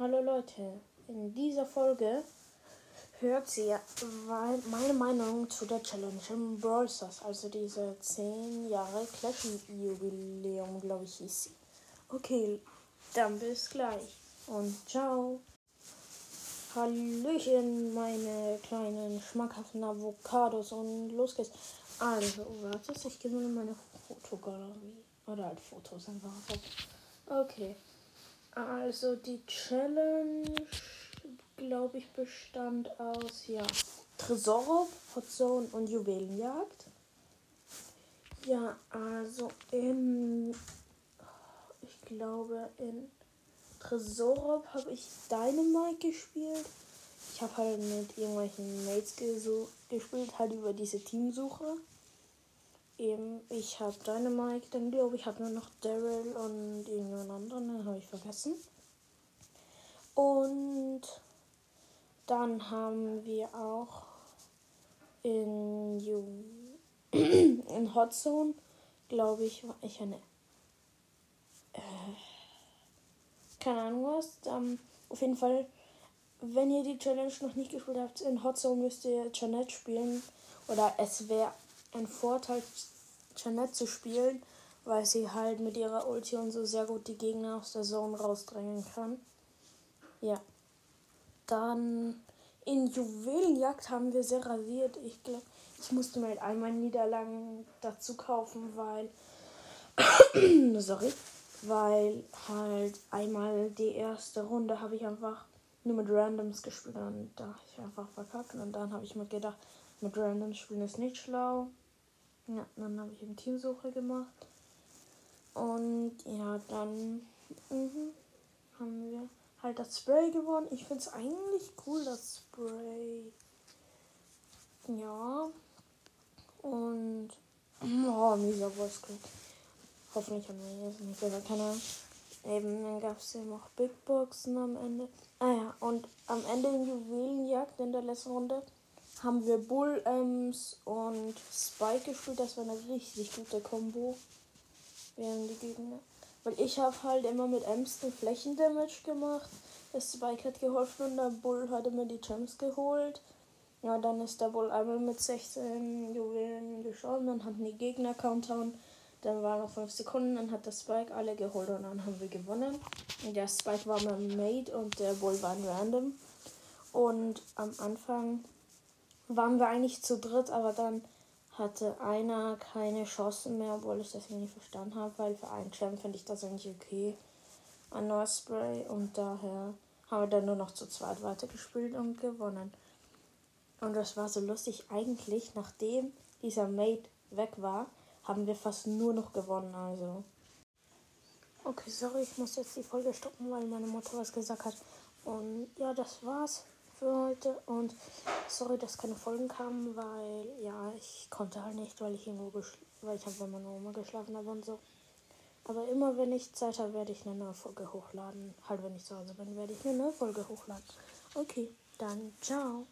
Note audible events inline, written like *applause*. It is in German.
Hallo Leute, in dieser Folge hört ihr meine Meinung zu der Challenge im Brawl Stars, also diese 10 Jahre Clash Jubiläum, glaube ich, hieß sie. Okay, dann bis gleich und ciao. Hallöchen, meine kleinen schmackhaften Avocados und los geht's. Also, warte, ich gehe mal in meine Fotogalerie. Oder halt Fotos einfach. Okay. Also die Challenge, glaube ich, bestand aus, ja, Tresor, Hotzone und Juwelenjagd. Ja, also in, ich glaube, in Tresor habe ich Dynamite gespielt. Ich habe halt mit irgendwelchen Mates gespielt, halt über diese Teamsuche eben, ich habe Dynamite, dann glaube ich, habe nur noch Daryl und irgendeinen anderen, den habe ich vergessen. Und dann haben wir auch in, *clears throat* in Hot Zone, glaube ich, war ich eine. Äh, keine Ahnung was. Um, auf jeden Fall, wenn ihr die Challenge noch nicht gespielt habt, in Hot Zone müsst ihr Janet spielen. Oder es wäre ein Vorteil, Janet zu spielen, weil sie halt mit ihrer Ulti und so sehr gut die Gegner aus der Zone rausdrängen kann. Ja. Dann in Juwelenjagd haben wir sehr rasiert. Ich glaube, ich musste mir halt einmal Niederlagen dazu kaufen, weil. *coughs* sorry. Weil halt einmal die erste Runde habe ich einfach nur mit Randoms gespielt und da habe ich einfach verkackt. Und dann habe ich mir gedacht, mit Randoms spielen ist nicht schlau. Ja, dann habe ich eine Teamsuche gemacht. Und ja, dann mhm, haben wir halt das Spray gewonnen. Ich finde es eigentlich cool, das Spray. Ja. Und. Oh, mieser Voice Hoffentlich haben wir jetzt nicht gesagt, keine Ahnung. Eben, dann gab es ja noch Big Boxen am Ende. Ah ja, und am Ende in Juwelenjagd in der letzten Runde haben wir Bull Ems und Spike gespielt. Das war eine richtig gute Combo. Während die Gegner. Weil ich habe halt immer mit Ems den Flächendamage gemacht. Der Spike hat geholfen und der Bull hatte mir die Gems geholt. Ja, dann ist der Bull einmal mit 16 Juwelen gestorben. Dann hatten die Gegner Countdown. Dann waren noch 5 Sekunden. Dann hat der Spike alle geholt und dann haben wir gewonnen. Und der Spike war mein Mate und der Bull war ein Random. Und am Anfang waren wir eigentlich zu dritt, aber dann hatte einer keine Chancen mehr, obwohl ich das nicht verstanden habe, weil für einen Champ finde ich das eigentlich okay. Ein neues Spray und daher haben wir dann nur noch zu zweit weitergespielt und gewonnen. Und das war so lustig. Eigentlich, nachdem dieser Mate weg war, haben wir fast nur noch gewonnen. Also. Okay, sorry, ich muss jetzt die Folge stoppen, weil meine Mutter was gesagt hat. Und ja, das war's für heute. Und sorry, dass keine Folgen kamen, weil ja, ich konnte halt nicht, weil ich irgendwo weil ich halt bei meiner Oma geschlafen habe und so. Aber immer wenn ich Zeit habe, werde ich eine neue Folge hochladen. Halt, wenn ich zu Hause bin, werde ich eine neue Folge hochladen. Okay, dann ciao.